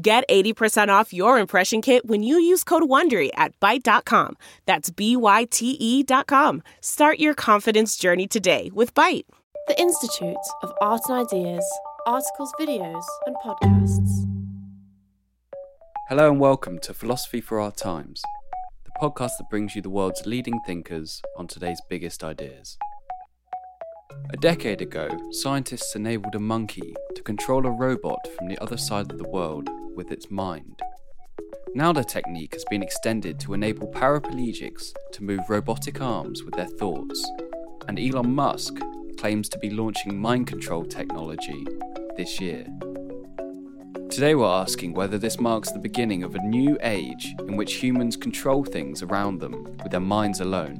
Get 80% off your impression kit when you use code WONDERY at Byte.com. That's B-Y-T-E dot com. Start your confidence journey today with Byte. The Institute of Art and Ideas. Articles, videos, and podcasts. Hello and welcome to Philosophy for Our Times, the podcast that brings you the world's leading thinkers on today's biggest ideas. A decade ago, scientists enabled a monkey to control a robot from the other side of the world with its mind. Now the technique has been extended to enable paraplegics to move robotic arms with their thoughts, and Elon Musk claims to be launching mind control technology this year. Today we're asking whether this marks the beginning of a new age in which humans control things around them with their minds alone.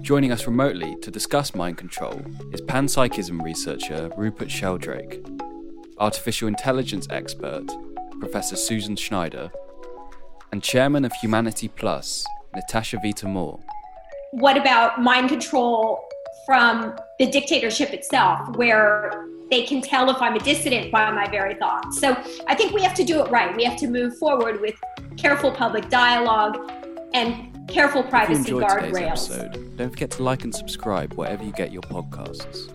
Joining us remotely to discuss mind control is panpsychism researcher Rupert Sheldrake, artificial intelligence expert Professor Susan Schneider, and chairman of Humanity Plus, Natasha Vita-More. What about mind control from the dictatorship itself, where they can tell if I'm a dissident by my very thoughts. So I think we have to do it right. We have to move forward with careful public dialogue and careful privacy if you enjoyed today's guardrails. episode, don't forget to like and subscribe wherever you get your podcasts.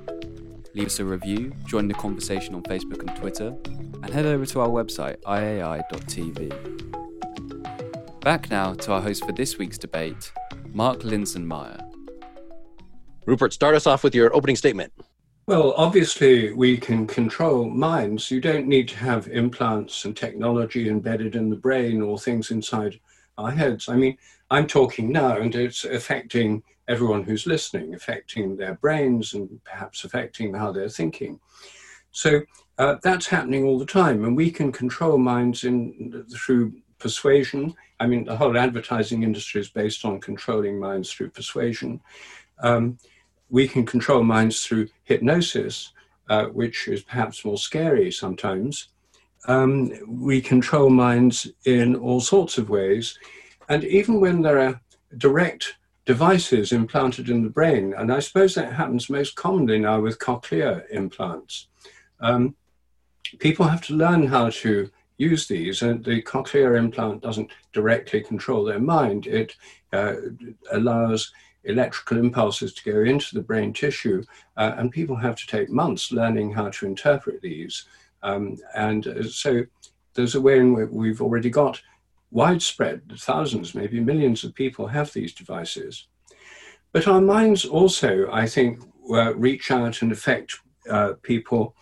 Leave us a review, join the conversation on Facebook and Twitter, and head over to our website, iai.tv. Back now to our host for this week's debate, Mark Linsenmayer. Rupert, start us off with your opening statement. Well, obviously, we can control minds. You don't need to have implants and technology embedded in the brain or things inside our heads. I mean, I'm talking now, and it's affecting everyone who's listening, affecting their brains and perhaps affecting how they're thinking. So uh, that's happening all the time, and we can control minds in through persuasion. I mean, the whole advertising industry is based on controlling minds through persuasion. Um, we can control minds through hypnosis, uh, which is perhaps more scary sometimes. Um, we control minds in all sorts of ways. And even when there are direct devices implanted in the brain, and I suppose that happens most commonly now with cochlear implants, um, people have to learn how to use these. And the cochlear implant doesn't directly control their mind, it uh, allows electrical impulses to go into the brain tissue, uh, and people have to take months learning how to interpret these. Um, and uh, so there's a way in which we've already got widespread, thousands, maybe millions of people have these devices. But our minds also, I think, uh, reach out and affect uh, people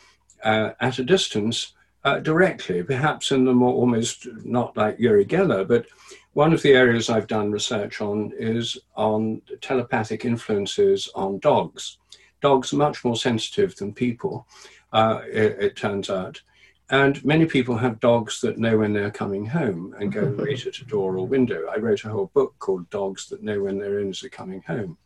uh, at a distance uh, directly, perhaps in the more almost not like Uri Geller, but one of the areas I've done research on is on telepathic influences on dogs. Dogs are much more sensitive than people, uh, it, it, turns out. And many people have dogs that know when they're coming home and go and wait at a door or window. I wrote a whole book called Dogs That Know When Their Owners Are Coming Home.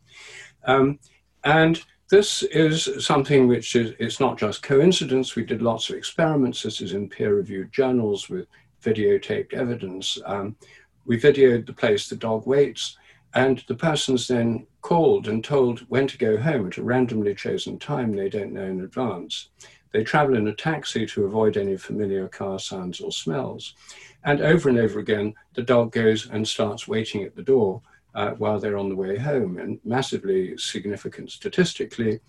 Um, and this is something which is it's not just coincidence. We did lots of experiments. This is in peer-reviewed journals with videotaped evidence. Um, we videoed the place the dog waits, and the person's then called and told when to go home at a randomly chosen time they don't know in advance. They travel in a taxi to avoid any familiar car sounds or smells. And over and over again, the dog goes and starts waiting at the door uh, while they're on the way home, and massively significant statistically.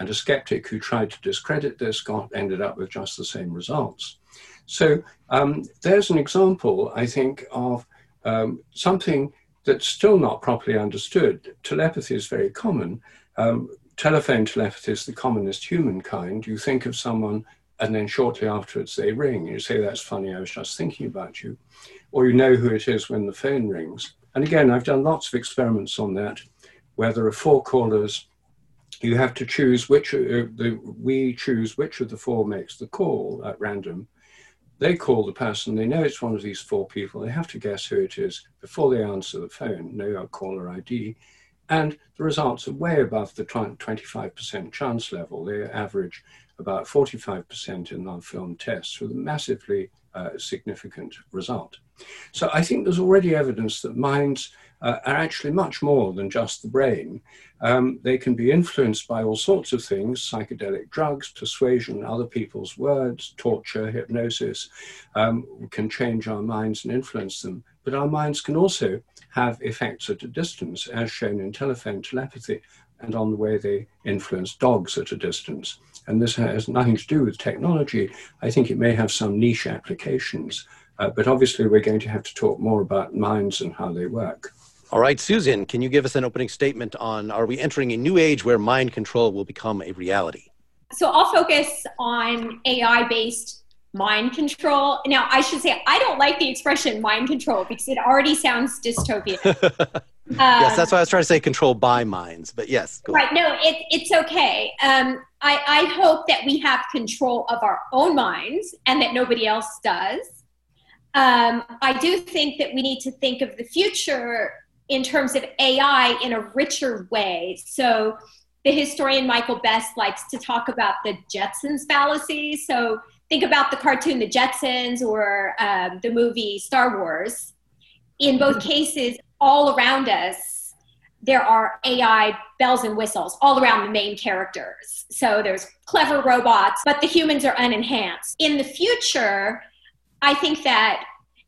And a skeptic who tried to discredit this got ended up with just the same results. So um, there's an example, I think, of um, something that's still not properly understood. Telepathy is very common. Um, telephone telepathy is the commonest humankind. You think of someone, and then shortly afterwards they ring. You say, That's funny, I was just thinking about you. Or you know who it is when the phone rings. And again, I've done lots of experiments on that, where there are four callers. You have to choose which, uh, the, we choose which of the four makes the call at random they call the person, they know it's one of these four people, they have to guess who it is before they answer the phone, no caller ID. And the results are way above the 25% chance level. They average about 45% in non-film tests with a massively uh, significant result. So I think there's already evidence that minds uh, are actually much more than just the brain. Um, they can be influenced by all sorts of things psychedelic drugs, persuasion, other people's words, torture, hypnosis um, can change our minds and influence them. But our minds can also have effects at a distance, as shown in telephone telepathy and on the way they influence dogs at a distance. And this has nothing to do with technology. I think it may have some niche applications. Uh, but obviously, we're going to have to talk more about minds and how they work. All right, Susan, can you give us an opening statement on are we entering a new age where mind control will become a reality? So I'll focus on AI based mind control. Now, I should say, I don't like the expression mind control because it already sounds dystopian. Um, yes, that's why I was trying to say control by minds, but yes. Right, no, it, it's okay. Um, I, I hope that we have control of our own minds and that nobody else does. Um, I do think that we need to think of the future in terms of AI in a richer way. So the historian Michael Best likes to talk about the Jetsons fallacy. So think about the cartoon The Jetsons or um, the movie Star Wars. In both cases, all around us, there are AI bells and whistles all around the main characters. So there's clever robots, but the humans are unenhanced. In the future, I think that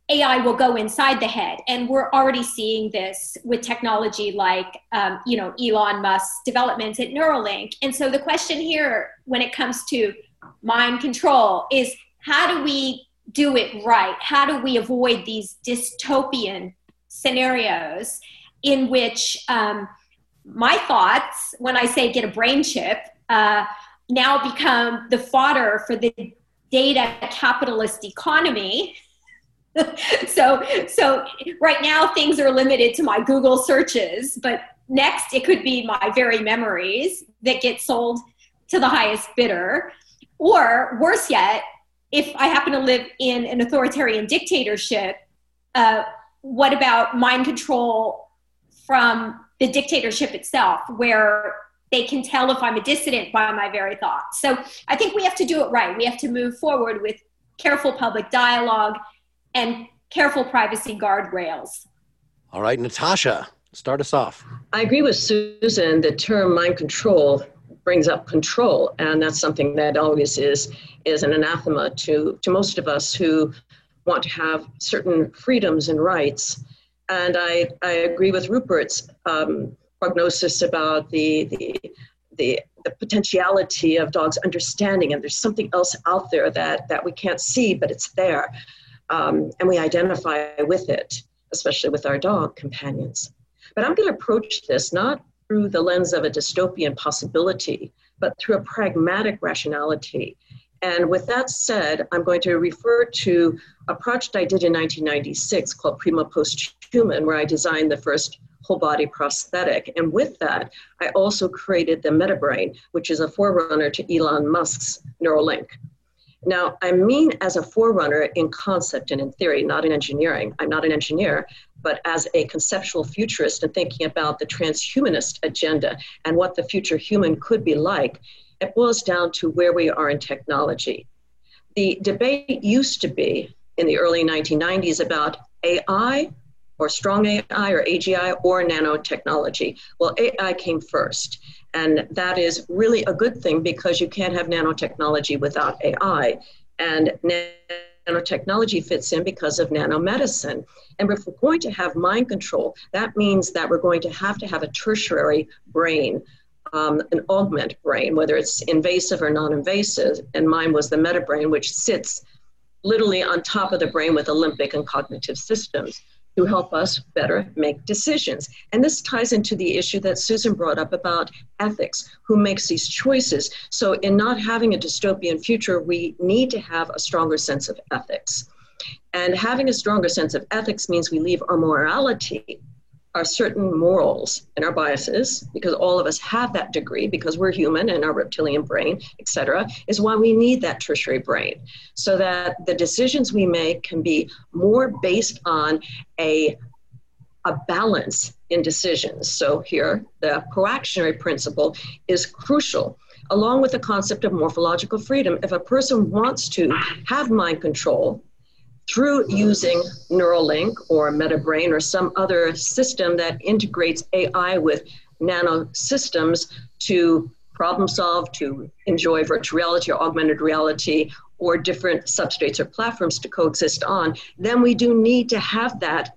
AI will go inside the head, and we're already seeing this with technology like, um, you know, Elon Musk's developments at Neuralink. And so the question here, when it comes to mind control, is how do we do it right? How do we avoid these dystopian scenarios in which um, my thoughts, when I say get a brain chip, uh, now become the fodder for the data capitalist economy so so right now things are limited to my google searches but next it could be my very memories that get sold to the highest bidder or worse yet if i happen to live in an authoritarian dictatorship uh, what about mind control from the dictatorship itself where they can tell if i'm a dissident by my very thoughts so i think we have to do it right we have to move forward with careful public dialogue and careful privacy guardrails. All right, Natasha, start us off. I agree with Susan. The term mind control brings up control, and that's something that always is is an anathema to to most of us who want to have certain freedoms and rights. And I, I agree with Rupert's um, prognosis about the, the, the, the potentiality of dogs understanding, and there's something else out there that, that we can't see, but it's there um, and we identify with it, especially with our dog companions. But I'm going to approach this not through the lens of a dystopian possibility, but through a pragmatic rationality. And with that said, I'm going to refer to a project I did in 1996 called Primo Post Human, where I designed the first whole body prosthetic. And with that, I also created the MetaBrain, which is a forerunner to Elon Musk's Neuralink. Now, I mean as a forerunner in concept and in theory, not in engineering. I'm not an engineer, but as a conceptual futurist and thinking about the transhumanist agenda and what the future human could be like, it boils down to where we are in technology. The debate used to be in the early 1990s about AI or strong AI or AGI or nanotechnology. Well, AI came first. And that is really a good thing because you can't have nanotechnology without AI. And nanotechnology fits in because of nanomedicine. And if we're going to have mind control, that means that we're going to have to have a tertiary brain, um, an augment brain, whether it's invasive or non invasive. And mine was the meta brain, which sits literally on top of the brain with the limbic and cognitive systems to help us better make decisions. And this ties into the issue that Susan brought up about ethics, who makes these choices. So, in not having a dystopian future, we need to have a stronger sense of ethics. And having a stronger sense of ethics means we leave our morality our certain morals and our biases, because all of us have that degree, because we're human and our reptilian brain, etc., is why we need that tertiary brain, so that the decisions we make can be more based on a a balance in decisions. So here, the proactionary principle is crucial along with the concept of morphological freedom. If a person wants to have mind control through using Neuralink or MetaBrain or some other system that integrates AI with nano systems to problem solve, to enjoy virtual reality or augmented reality or different substrates or platforms to coexist on, then we do need to have that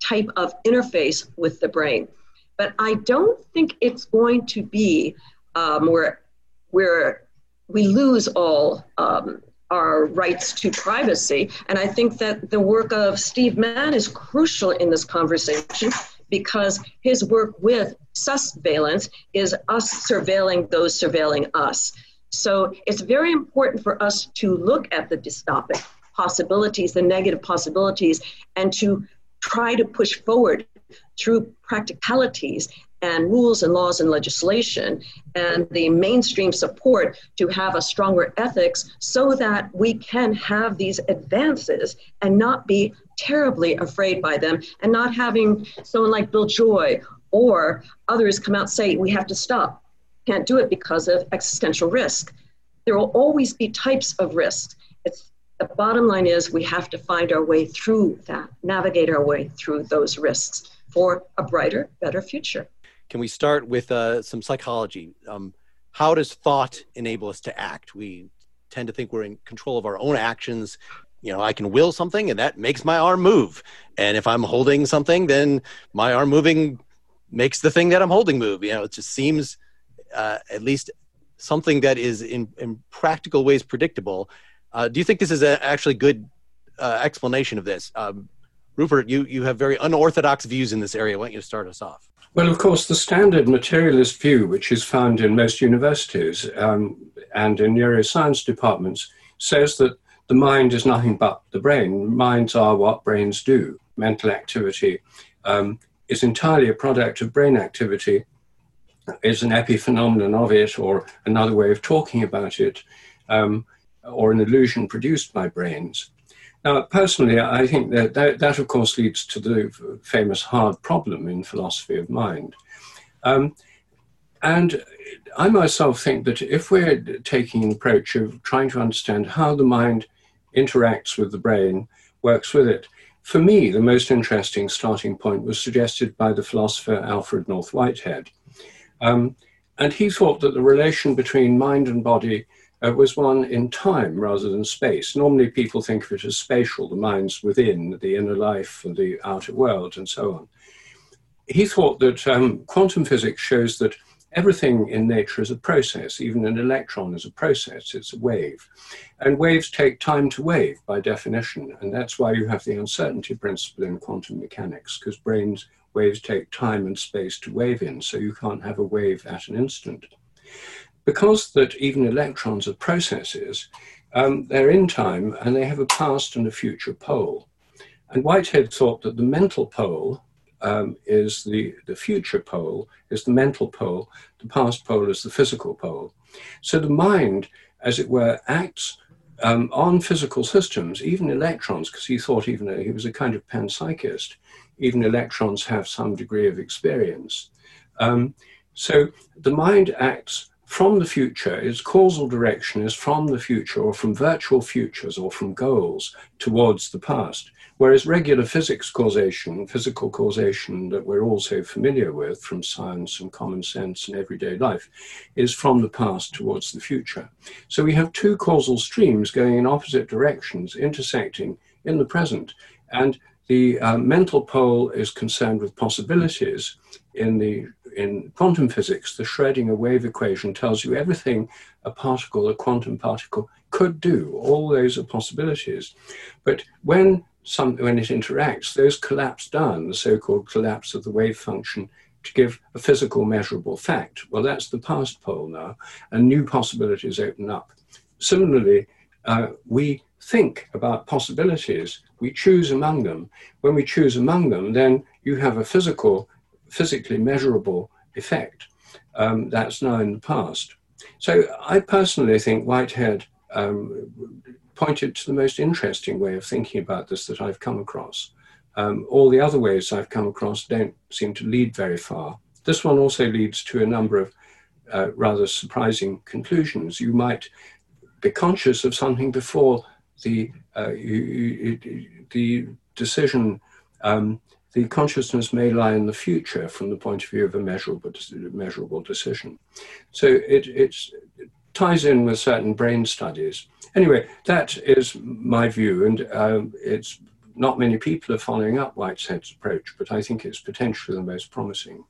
type of interface with the brain. But I don't think it's going to be um, where where we lose all um, our rights to privacy. And I think that the work of Steve Mann is crucial in this conversation because his work with surveillance is us surveilling those surveilling us. So it's very important for us to look at the dystopic possibilities, the negative possibilities, and to try to push forward through practicalities and rules and laws and legislation and the mainstream support to have a stronger ethics so that we can have these advances and not be terribly afraid by them and not having someone like Bill Joy or others come out and say we have to stop. Can't do it because of existential risk. There will always be types of risks it's the bottom line is we have to find our way through that navigate our way through those risks for a brighter better future can we start with uh, some psychology? Um, how does thought enable us to act? We tend to think we're in control of our own actions. You know, I can will something and that makes my arm move. And if I'm holding something, then my arm moving makes the thing that I'm holding move. You know, it just seems uh, at least something that is in, in practical ways predictable. Uh, do you think this is a actually good uh, explanation of this? Um, Rupert, you, you have very unorthodox views in this area. Why don't you start us off? Well, of course, the standard materialist view, which is found in most universities um, and in neuroscience departments, says that the mind is nothing but the brain. Minds are what brains do. Mental activity um, is entirely a product of brain activity, is an epiphenomenon of it, or another way of talking about it, um, or an illusion produced by brains. Now, personally, I think that, that, that, of course, leads to the famous hard problem in philosophy of mind. Um, and I myself think that if we're taking an approach of trying to understand how the mind interacts with the brain, works with it, for me, the most interesting starting point was suggested by the philosopher Alfred North Whitehead. Um, and he thought that the relation between mind and body uh, was one in time rather than space. Normally, people think of it as spatial, the mind's within, the inner life, and the outer world, and so on. He thought that um, quantum physics shows that everything in nature is a process, even an electron is a process, it's a wave. And waves take time to wave by definition, and that's why you have the uncertainty principle in quantum mechanics, because brains waves take time and space to wave in, so you can't have a wave at an instant because that even electrons are processes, um, they're in time and they have a past and a future pole. And Whitehead thought that the mental pole um, is the, the future pole, is the mental pole, the past pole is the physical pole. So the mind, as it were, acts um, on physical systems, even electrons, because he thought even he was a kind of panpsychist, even electrons have some degree of experience. Um, so the mind acts from the future, its causal direction is from the future or from virtual futures or from goals towards the past. Whereas regular physics causation, physical causation that we're all so familiar with from science and common sense and everyday life, is from the past towards the future. So we have two causal streams going in opposite directions, intersecting in the present. And the uh, mental pole is concerned with possibilities in the in quantum physics, the Schrodinger wave equation tells you everything a particle, a quantum particle, could do. All those are possibilities. But when, some, when it interacts, those collapse down, the so called collapse of the wave function, to give a physical measurable fact. Well, that's the past pole now, and new possibilities open up. Similarly, uh, we think about possibilities, we choose among them. When we choose among them, then you have a physical, physically measurable effect. Um, that's now in the past. So I personally think Whitehead um, pointed to the most interesting way of thinking about this that I've come across. Um, all the other ways I've come across don't seem to lead very far. This one also leads to a number of uh, rather surprising conclusions. You might be conscious of something before the uh, you, you, the decision. Um, the consciousness may lie in the future from the point of view of a measurable, measurable decision. So it, it ties in with certain brain studies. Anyway, that is my view, and um, it's not many people are following up Whitehead's approach, but I think it's potentially the most promising.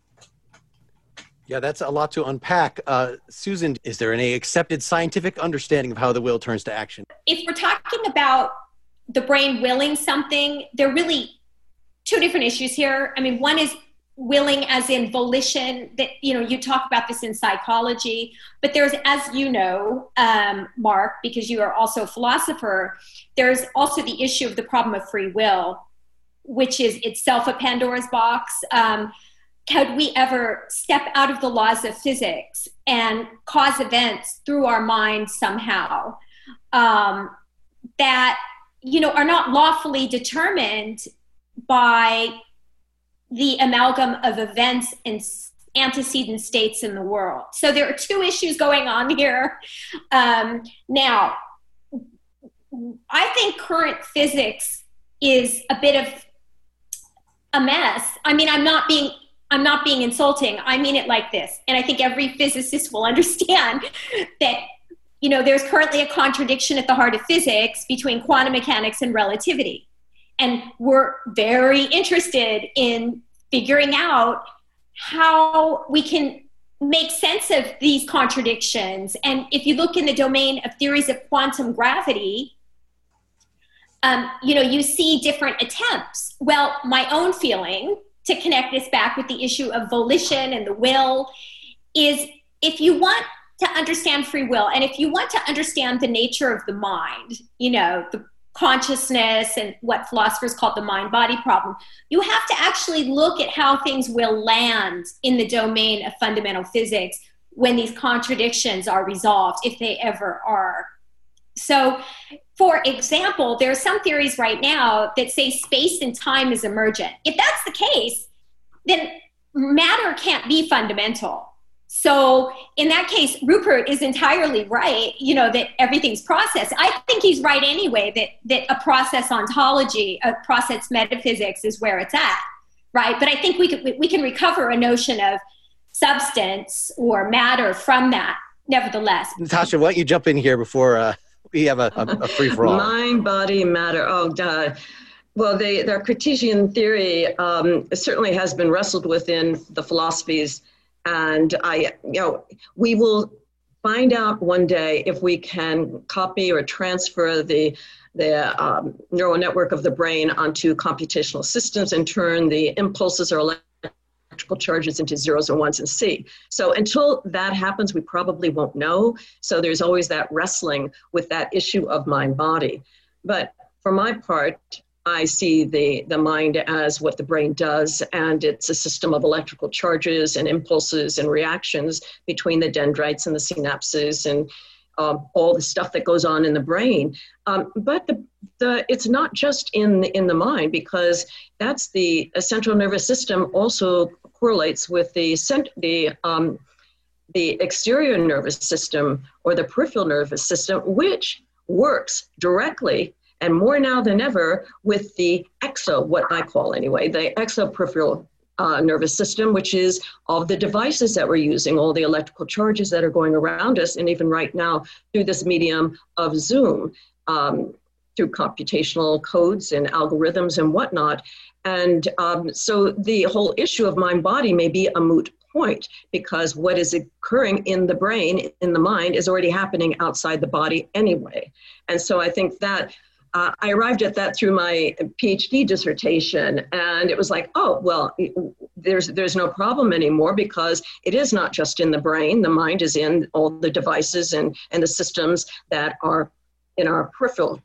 Yeah, that's a lot to unpack. Uh, Susan, is there any accepted scientific understanding of how the will turns to action? If we're talking about the brain willing something, there are really two different issues here. I mean, one is willing as in volition that you know you talk about this in psychology but there's as you know um, mark because you are also a philosopher there's also the issue of the problem of free will which is itself a pandora's box um, could we ever step out of the laws of physics and cause events through our mind somehow um, that you know are not lawfully determined by the amalgam of events and antecedent states in the world. So there are two issues going on here. Um, now, I think current physics is a bit of a mess. I mean, I'm not being I'm not being insulting. I mean it like this. And I think every physicist will understand that you know, there's currently a contradiction at the heart of physics between quantum mechanics and relativity. And we're very interested in figuring out how we can make sense of these contradictions. And if you look in the domain of theories of quantum gravity, um, you know, you see different attempts. Well, my own feeling to connect this back with the issue of volition and the will is if you want to understand free will and if you want to understand the nature of the mind, you know, the consciousness and what philosophers call the mind body problem, you have to actually look at how things will land in the domain of fundamental physics when these contradictions are resolved, if they ever are. So, for example, there are some theories right now that say space and time is emergent. If that's the case, then matter can't be fundamental so in that case, Rupert is entirely right, you know, that everything's process. I think he's right anyway, that, that a process ontology, a process metaphysics is where it's at, right? But I think we can, we can recover a notion of substance or matter from that, nevertheless. Natasha, why don't you jump in here before uh, we have a, a, a free for all? Mind, body, matter. Oh, God. Well, the, the Cartesian theory um, certainly has been wrestled with in the philosophies and I, you know, we will find out one day if we can copy or transfer the the um, neural network of the brain onto computational systems and turn the impulses or electrical charges into zeros and ones and C. So until that happens, we probably won't know. So there's always that wrestling with that issue of mind body. But for my part, I see the, the mind as what the brain does, and it's a system of electrical charges and impulses and reactions between the dendrites and the synapses and um, all the stuff that goes on in the brain. Um, but the, the, it's not just in the, in the mind because that's the central nervous system also correlates with the, cent- the, um, the exterior nervous system or the peripheral nervous system, which works directly and more now than ever with the exo, what I call anyway, the exoperipheral uh, nervous system, which is all the devices that we're using, all the electrical charges that are going around us, and even right now through this medium of Zoom, um, through computational codes and algorithms and whatnot. And um, so the whole issue of mind body may be a moot point because what is occurring in the brain, in the mind, is already happening outside the body anyway. And so I think that uh, I arrived at that through my PhD dissertation, and it was like, oh, well, there's there's no problem anymore because it is not just in the brain. The mind is in all the devices and and the systems that are in our peripheral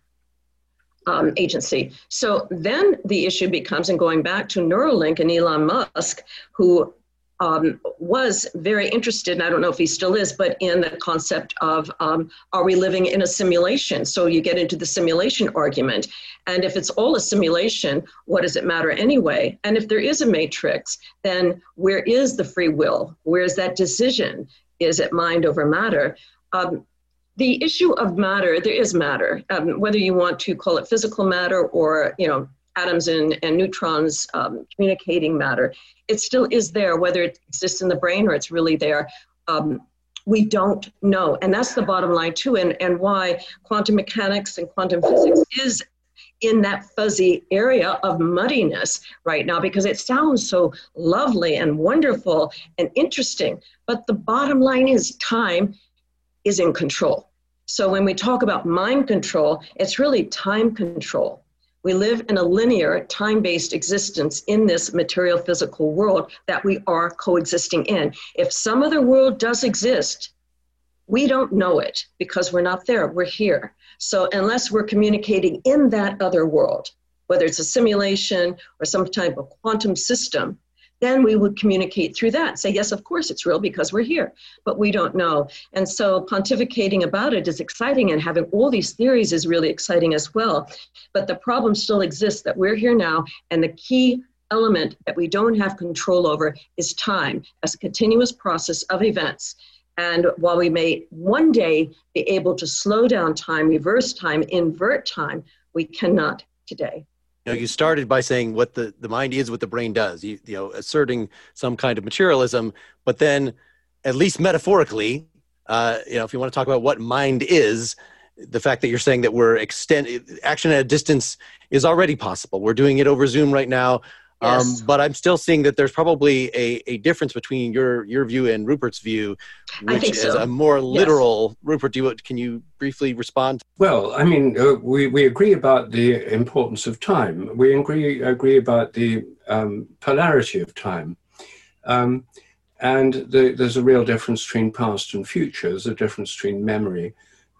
um, agency. So then the issue becomes, and going back to Neuralink and Elon Musk, who um, was very interested, and I don't know if he still is, but in the concept of um, are we living in a simulation? So you get into the simulation argument. And if it's all a simulation, what does it matter anyway? And if there is a matrix, then where is the free will? Where is that decision? Is it mind over matter? Um, the issue of matter, there is matter, um, whether you want to call it physical matter or, you know, atoms and, and neutrons um, communicating matter. It still is there, whether it exists in the brain or it's really there. Um, we don't know. And that's the bottom line, too, and, and why quantum mechanics and quantum physics is in that fuzzy area of muddiness right now because it sounds so lovely and wonderful and interesting. But the bottom line is time is in control. So when we talk about mind control, it's really time control. We live in a linear, time based existence in this material physical world that we are coexisting in. If some other world does exist, we don't know it because we're not there, we're here. So, unless we're communicating in that other world, whether it's a simulation or some type of quantum system, then we would communicate through that say yes of course it's real because we're here but we don't know. And so pontificating about it is exciting and having all these theories is really exciting as well. But the problem still exists that we're here now and the key element that we don't have control over is time as a continuous process of events. And while we may one day be able to slow down time reverse time invert time we cannot today know you started by saying what the, the mind is what the brain does you, you know asserting some kind of materialism but then at least metaphorically uh, you know if you want to talk about what mind is the fact that you're saying that we're extend action at a distance is already possible. We're doing it over zoom right now um, but I'm still seeing that there's probably a, a difference between your your view and Rupert's view, which is a more literal. Yes. Rupert, do you, can you briefly respond? Well, I mean, uh, we, we agree about the importance of time. We agree agree about the um, polarity of time. Um, and the, there's a real difference between past and future. There's a difference between memory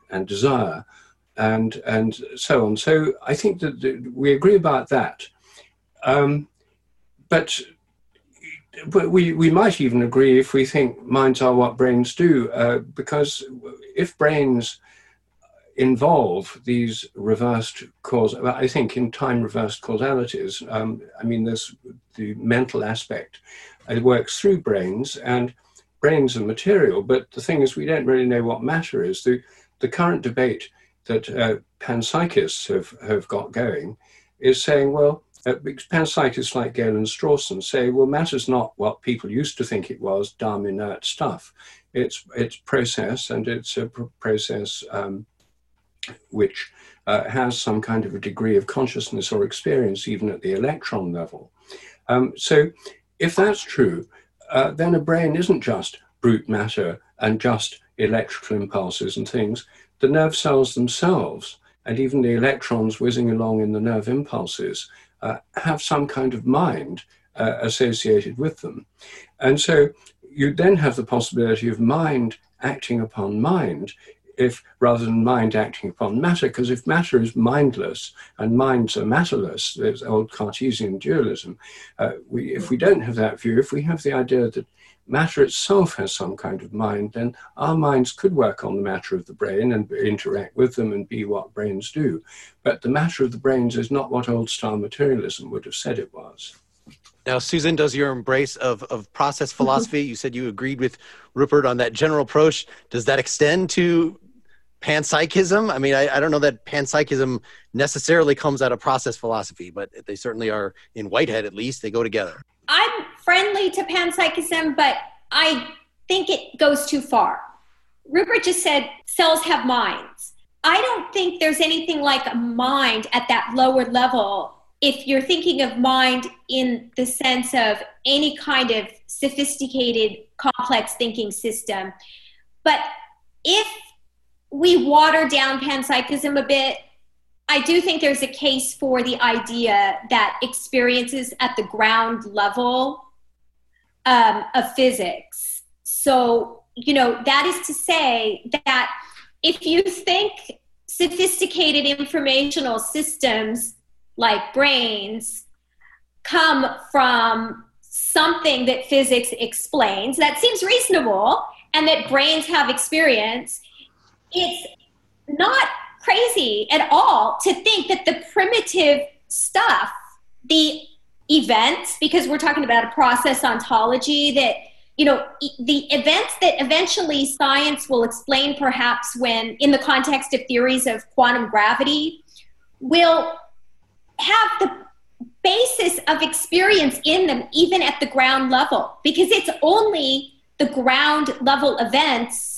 and desire, and and so on. So I think that the, we agree about that. Um, but we, we might even agree if we think minds are what brains do, uh, because if brains involve these reversed cause, I think in time reversed causalities, um, I mean, there's the mental aspect. It works through brains, and brains are material, but the thing is, we don't really know what matter is. The, the current debate that uh, panpsychists have, have got going is saying, well, uh, panpsychists like Galen Strawson say, well, matter's not what people used to think it was, dumb, inert stuff. It's, it's process, and it's a pr- process um, which uh, has some kind of a degree of consciousness or experience, even at the electron level. Um, so, if that's true, uh, then a brain isn't just brute matter and just electrical impulses and things. The nerve cells themselves, and even the electrons whizzing along in the nerve impulses, uh, have some kind of mind uh, associated with them. And so you then have the possibility of mind acting upon mind if rather than mind acting upon matter, because if matter is mindless and minds are matterless, there's old Cartesian dualism. Uh, we, if we don't have that view, if we have the idea that matter itself has some kind of mind, then our minds could work on the matter of the brain and interact with them and be what brains do. But the matter of the brains is not what old style materialism would have said it was. Now, Susan, does your embrace of, of process philosophy, you said you agreed with Rupert on that general approach, does that extend to panpsychism? I mean, I, I don't know that panpsychism necessarily comes out of process philosophy, but they certainly are in Whitehead at least, they go together. I'm friendly to panpsychism, but I think it goes too far. Rupert just said cells have minds. I don't think there's anything like a mind at that lower level if you're thinking of mind in the sense of any kind of sophisticated, complex thinking system. But if we water down panpsychism a bit, I do think there's a case for the idea that experiences at the ground level um, of physics. So, you know, that is to say that if you think sophisticated informational systems like brains come from something that physics explains that seems reasonable and that brains have experience, it's not crazy at all to think that the primitive stuff, the events, because we're talking about a process ontology that you know the events that eventually science will explain perhaps when in the context of theories of quantum gravity will have the basis of experience in them even at the ground level because it's only the ground level events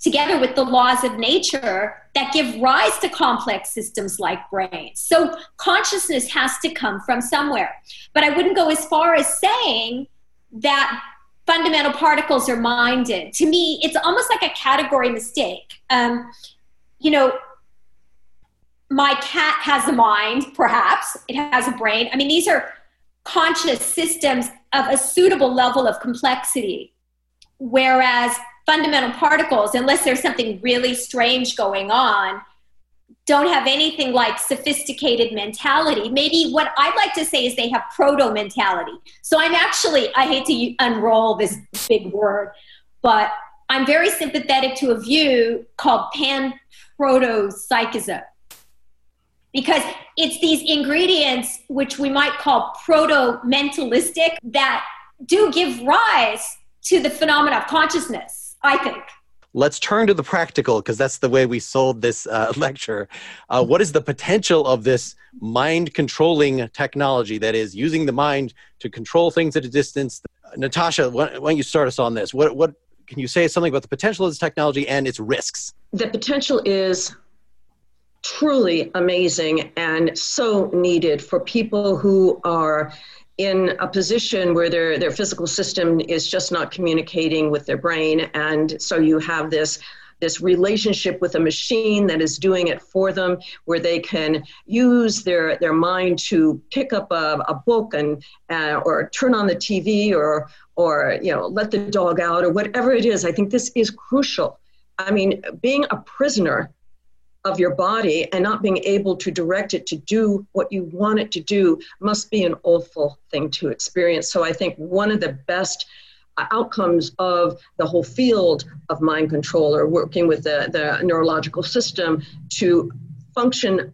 together with the laws of nature that give rise to complex systems like brains. So consciousness has to come from somewhere. But I wouldn't go as far as saying that fundamental particles are minded. To me, it's almost like a category mistake. Um, you know, my cat has a mind, perhaps, it has a brain. I mean, these are conscious systems of a suitable level of complexity. Whereas fundamental particles, unless there's something really strange going on, don't have anything like sophisticated mentality. Maybe what I'd like to say is they have proto mentality. So I'm actually, I hate to unroll this big word, but I'm very sympathetic to a view called pan proto psychism because it's these ingredients which we might call proto mentalistic that do give rise to the phenomena of consciousness I think. Let's turn to the practical because that's the way we sold this uh, lecture. Uh, what is the potential of this mind controlling technology that is using the mind to control things at a distance? Natasha, why, why don't you start us on this? What, what can you say something about the potential of this technology and its risks? The potential is truly amazing and so needed for people who are in a position where their, their physical system is just not communicating with their brain. And so you have this this relationship with a machine that is doing it for them, where they can use their, their mind to pick up a, a book and uh, or turn on the TV or or you know let the dog out or whatever it is. I think this is crucial. I mean, being a prisoner of your body and not being able to direct it to do what you want it to do must be an awful thing to experience. So I think one of the best uh, outcomes of the whole field of mind control or working with the, the neurological system to function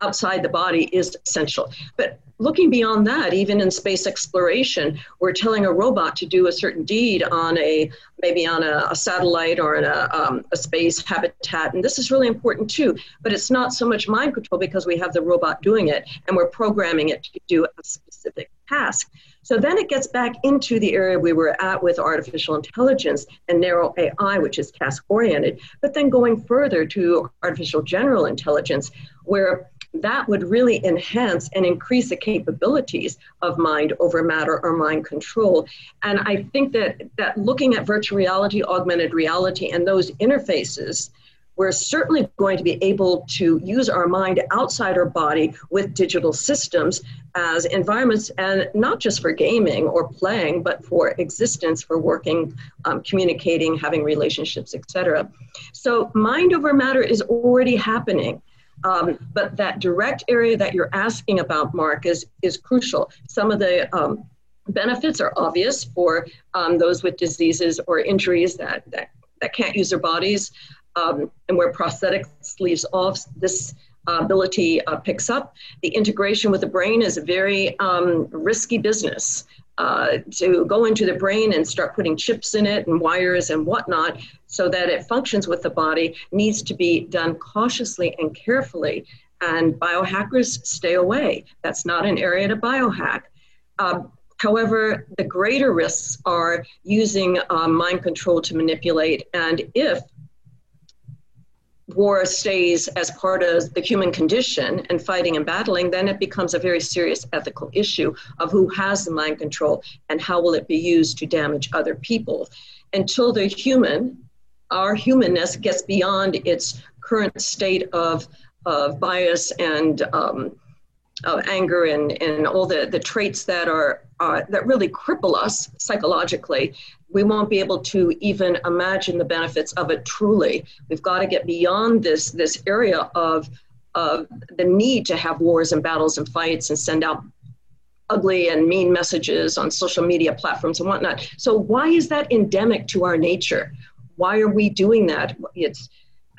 outside the body is essential. But looking beyond that, even in space exploration, we're telling a robot to do a certain deed on a maybe on a, a satellite or in a, um, a space habitat, and this is really important too. But it's not so much mind control because we have the robot doing it and we're programming it to do a specific task. So then it gets back into the area we were at with artificial intelligence and narrow AI, which is task oriented, but then going further to artificial general intelligence, where that would really enhance and increase the capabilities of mind over matter or mind control. And I think that, that looking at virtual reality, augmented reality, and those interfaces, we're certainly going to be able to use our mind outside our body with digital systems as environments, and not just for gaming or playing, but for existence, for working, um, communicating, having relationships, etc. So, mind over matter is already happening. Um, but that direct area that you're asking about, Mark, is, is crucial. Some of the um, benefits are obvious for um, those with diseases or injuries that, that, that can't use their bodies, um, and where prosthetics leaves off, this uh, ability uh, picks up. The integration with the brain is a very um, risky business. Uh, to go into the brain and start putting chips in it and wires and whatnot so that it functions with the body needs to be done cautiously and carefully. And biohackers stay away. That's not an area to biohack. Um, however, the greater risks are using um, mind control to manipulate. And if war stays as part of the human condition and fighting and battling, then it becomes a very serious ethical issue of who has the mind control and how will it be used to damage other people. Until the human, our humanness gets beyond its current state of, of bias and um, of anger and, and all the, the traits that are uh, that really cripple us psychologically, we won't be able to even imagine the benefits of it truly. We've got to get beyond this this area of of the need to have wars and battles and fights and send out ugly and mean messages on social media platforms and whatnot. So why is that endemic to our nature? Why are we doing that? It's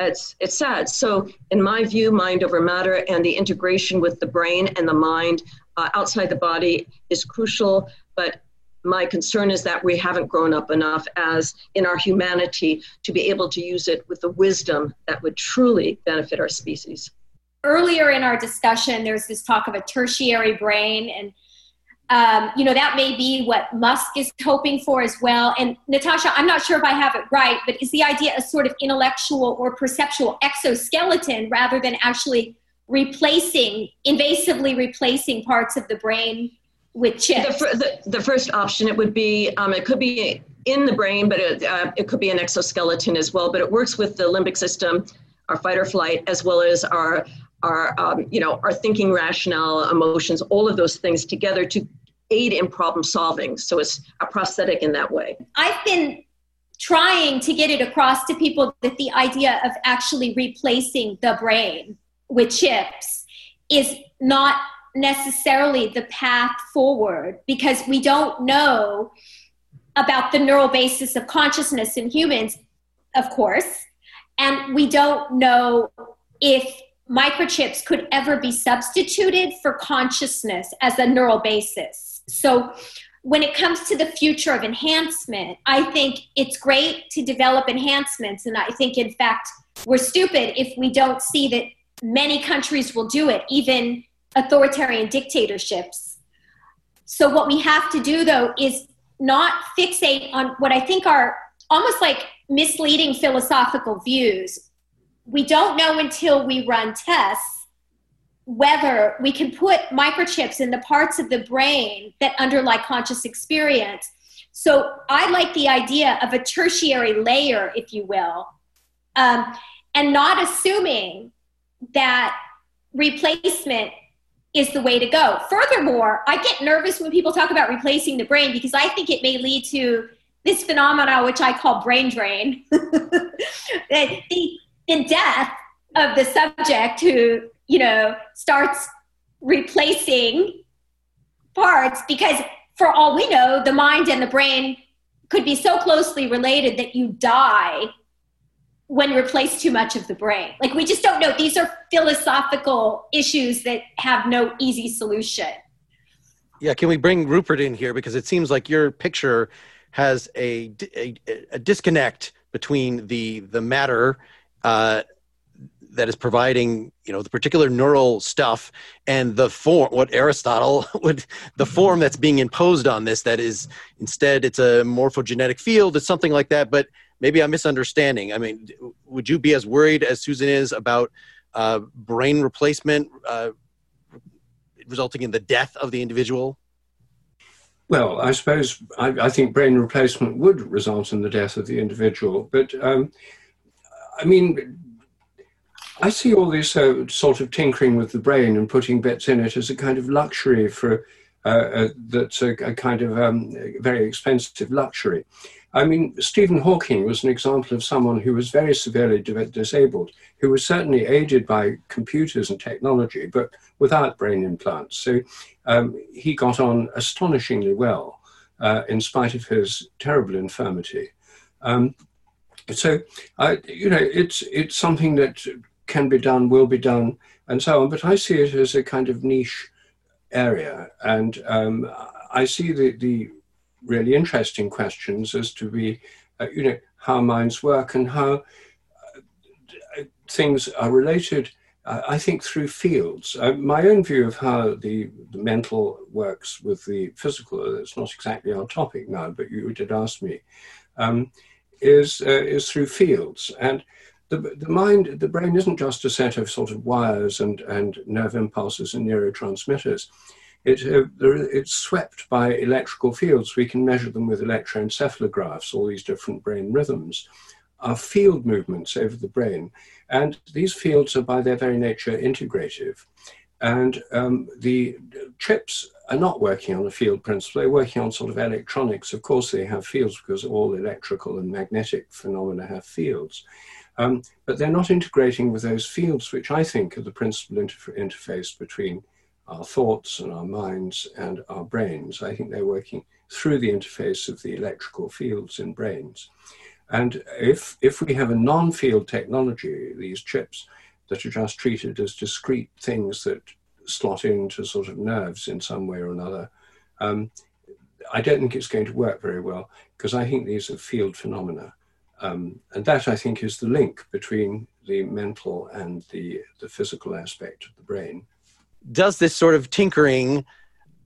it's it's sad. So in my view, mind over matter and the integration with the brain and the mind uh, outside the body is crucial. But my concern is that we haven't grown up enough as in our humanity to be able to use it with the wisdom that would truly benefit our species. Earlier in our discussion, there's this talk of a tertiary brain and um, you know, that may be what Musk is hoping for as well. And Natasha, I'm not sure if I have it right, but is the idea a sort of intellectual or perceptual exoskeleton rather than actually replacing, invasively replacing parts of the brain with chips? The, the, the first option, it would be, um, it could be in the brain, but it, uh, it could be an exoskeleton as well. But it works with the limbic system, our fight or flight, as well as our our um, you know our thinking rationale emotions all of those things together to aid in problem solving. So it's a prosthetic in that way. I've been trying to get it across to people that the idea of actually replacing the brain with chips is not necessarily the path forward because we don't know about the neural basis of consciousness in humans, of course, and we don't know if microchips could ever be substituted for consciousness as a neural basis. So when it comes to the future of enhancement, I think it's great to develop enhancements. And I think, in fact, we're stupid if we don't see that many countries will do it, even authoritarian dictatorships. So, what we have to do, though, is not fixate on what I think are almost like misleading philosophical views. We don't know until we run tests whether we can put microchips in the parts of the brain that underlie conscious experience. So I like the idea of a tertiary layer, if you will, um, and not assuming that replacement is the way to go. Furthermore, I get nervous when people talk about replacing the brain because I think it may lead to this phenomena, which I call brain drain, the, the death of the subject who you know, starts replacing parts because for all we know, the mind and the brain could be so closely related that you die when you replace too much of the brain. Like we just don't know. These are philosophical issues that have no easy solution. Yeah, can we bring Rupert in here because it seems like your picture has a a, a disconnect between the the matter uh, that is providing you know the particular neural stuff and the form what aristotle would the mm-hmm. form that's being imposed on this that is instead it's a morphogenetic field it's something like that but maybe i'm misunderstanding i mean would you be as worried as susan is about uh, brain replacement uh, resulting in the death of the individual well, I suppose I, I, think brain replacement would result in the death of the individual. But um, I mean, I see all this uh, sort of tinkering with the brain and putting bits in it as a kind of luxury for uh, uh, that's a, a, kind of um, very expensive luxury. I mean, Stephen Hawking was an example of someone who was very severely disabled, who was certainly aided by computers and technology, but without brain implants. So um, he got on astonishingly well uh, in spite of his terrible infirmity. Um, so, you know, it's it's something that can be done, will be done, and so on. But I see it as a kind of niche area, and um, I see the, the really interesting questions as to be, uh, you know, how minds work and how uh, things are related. Uh, I think through fields. Uh, my own view of how the, the mental works with the physical, it's not exactly our topic now, but you did ask me, um, is, is through fields. And the, the mind, the brain isn't just a set of sort of wires and, and nerve impulses and neurotransmitters. It, uh, it's swept by electrical fields. We can measure them with electroencephalographs, all these different brain rhythms are field movements over the brain. And these fields are by their very nature integrative. And um, the chips are not working on the field principle, they're working on sort of electronics. Of course, they have fields because all electrical and magnetic phenomena have fields. Um, but they're not integrating with those fields, which I think are the principal inter- interface between our thoughts and our minds and our brains. I think they're working through the interface of the electrical fields in brains. And if, if we have a non field technology, these chips that are just treated as discrete things that slot into sort of nerves in some way or another, um, I don't think it's going to work very well because I think these are field phenomena. Um, and that, I think, is the link between the mental and the, the physical aspect of the brain. Does this sort of tinkering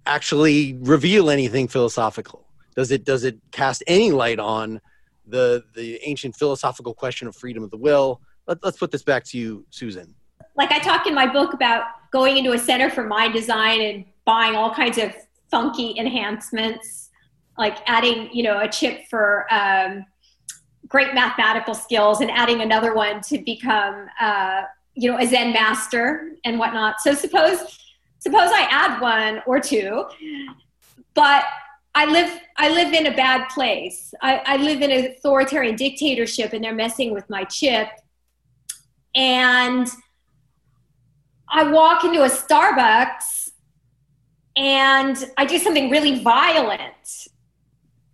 actually reveal anything philosophical? Does it does it cast any light on the the ancient philosophical question of freedom of the will? Let, let's put this back to you, Susan. Like I talk in my book about going into a center for mind design and buying all kinds of funky enhancements, like adding, you know, a chip for um, great mathematical skills and adding another one to become uh, you know a zen master and whatnot. So suppose suppose i add one or two but i live i live in a bad place. I, I live in an authoritarian dictatorship and they're messing with my chip. And i walk into a starbucks and i do something really violent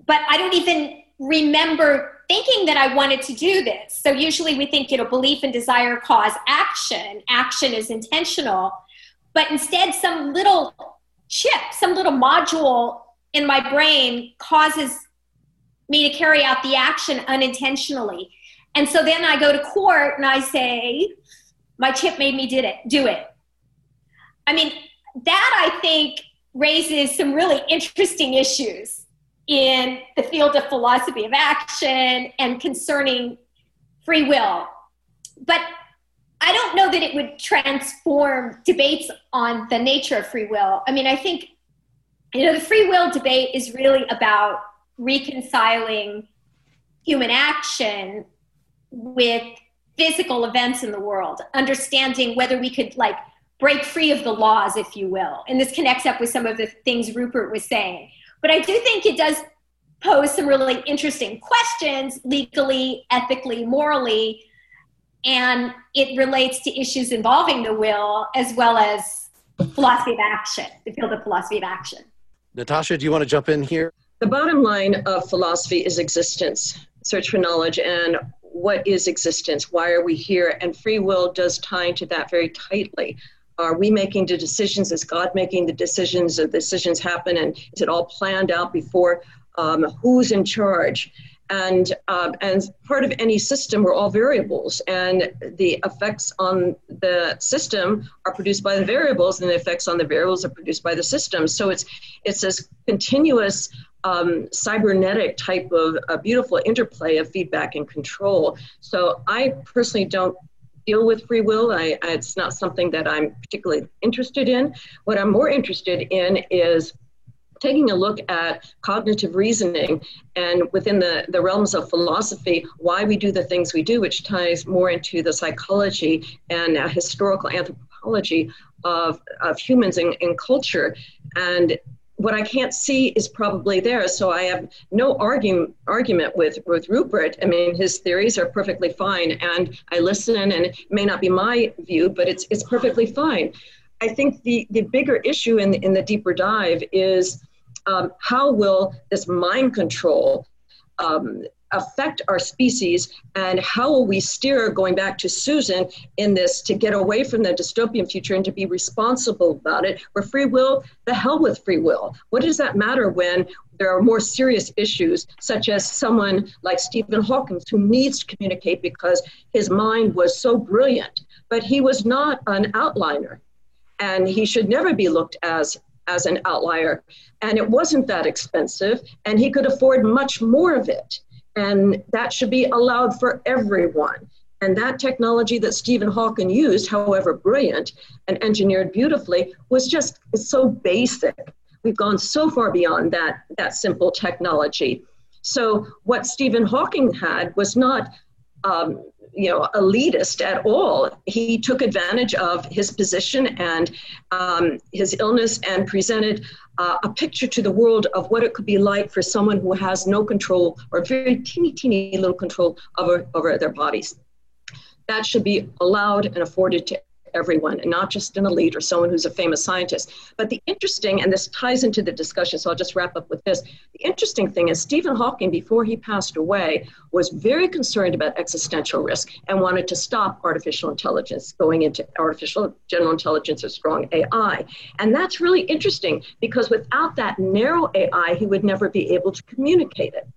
but i don't even remember thinking that I wanted to do this. So usually we think, you know, belief and desire cause action. Action is intentional. But instead, some little chip, some little module in my brain causes me to carry out the action unintentionally. And so then I go to court and I say, my chip made me did it, do it. I mean, that I think raises some really interesting issues in the field of philosophy of action and concerning free will. But I don't know that it would transform debates on the nature of free will. I mean, I think, you know, the free will debate is really about reconciling human action with physical events in the world, understanding whether we could like break free of the laws, if you will. And this connects up with some of the things Rupert was saying. But I do think it does pose some really interesting questions legally, ethically, morally, and it relates to issues involving the will as well as philosophy of action, the field of philosophy of action. Natasha, do you want to jump in here? The bottom line of philosophy is existence, search for knowledge, and what is existence? Why are we here? And free will does tie into that very tightly. Are we making the decisions? Is God making the decisions? The decisions happen, and is it all planned out before? Um, who's in charge? And um, and part of any system are all variables, and the effects on the system are produced by the variables, and the effects on the variables are produced by the system. So it's it's this continuous um, cybernetic type of a beautiful interplay of feedback and control. So I personally don't deal with free will. I, it's not something that I'm particularly interested in. What I'm more interested in is taking a look at cognitive reasoning and within the, the realms of philosophy, why we do the things we do, which ties more into the psychology and historical anthropology of, of humans and, and culture. And what I can't see is probably there. So I have no argument argument with with Rupert. I mean, his theories are perfectly fine, and I listen, and it may not be my view, but it's it's perfectly fine. I think the the bigger issue in in the deeper dive is um, how will this mind control um, affect our species and how will we steer going back to susan in this to get away from the dystopian future and to be responsible about it? Where free will the hell with free will. What does that matter when there are more serious issues such as someone like stephen hawking who needs to communicate because his mind was so brilliant but he was not an outliner and he should never be looked as as an outlier. And it wasn't that expensive and he could afford much more of it and that should be allowed for everyone. And that technology that Stephen Hawking used, however brilliant and engineered beautifully, was just so basic. We've gone so far beyond that, that simple technology. So, what Stephen Hawking had was not um, you know elitist at all. He took advantage of his position and um, his illness and presented uh, a picture to the world of what it could be like for someone who has no control or very teeny teeny little control over over their bodies. That should be allowed and afforded to everyone and not just an elite or someone who's a famous scientist. But the interesting, and this ties into the discussion, so I'll just wrap up with this. The interesting thing is Stephen Hawking, before he passed away, was very concerned about existential risk and wanted to stop artificial intelligence going into artificial general intelligence or strong AI. And that's really interesting because without that narrow AI, he would never be able to communicate it.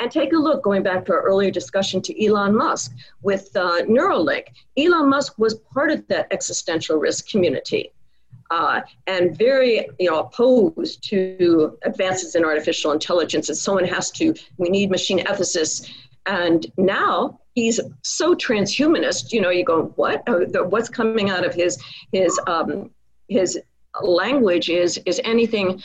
And take a look, going back to our earlier discussion to Elon Musk with uh, Neuralink. Elon Musk was part of that existential risk community. Uh, and very you know opposed to advances in artificial intelligence and someone has to we need machine ethicists and now he's so transhumanist you know you go what uh, what's coming out of his his um, his language is is anything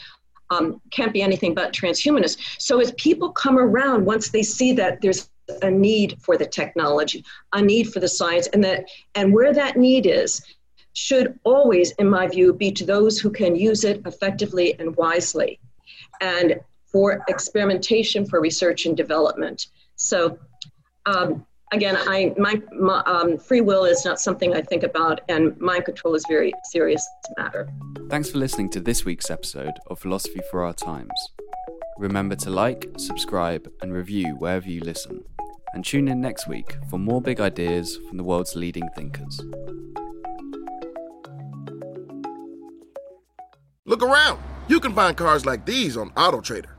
um, can't be anything but transhumanist. So as people come around, once they see that there's a need for the technology, a need for the science, and that and where that need is, should always, in my view, be to those who can use it effectively and wisely, and for experimentation, for research and development. So. Um, again, I my, my um, free will is not something I think about, and mind control is very serious matter. Thanks for listening to this week's episode of Philosophy for Our Times. Remember to like, subscribe, and review wherever you listen. And tune in next week for more big ideas from the world's leading thinkers. Look around. You can find cars like these on AutoTrader.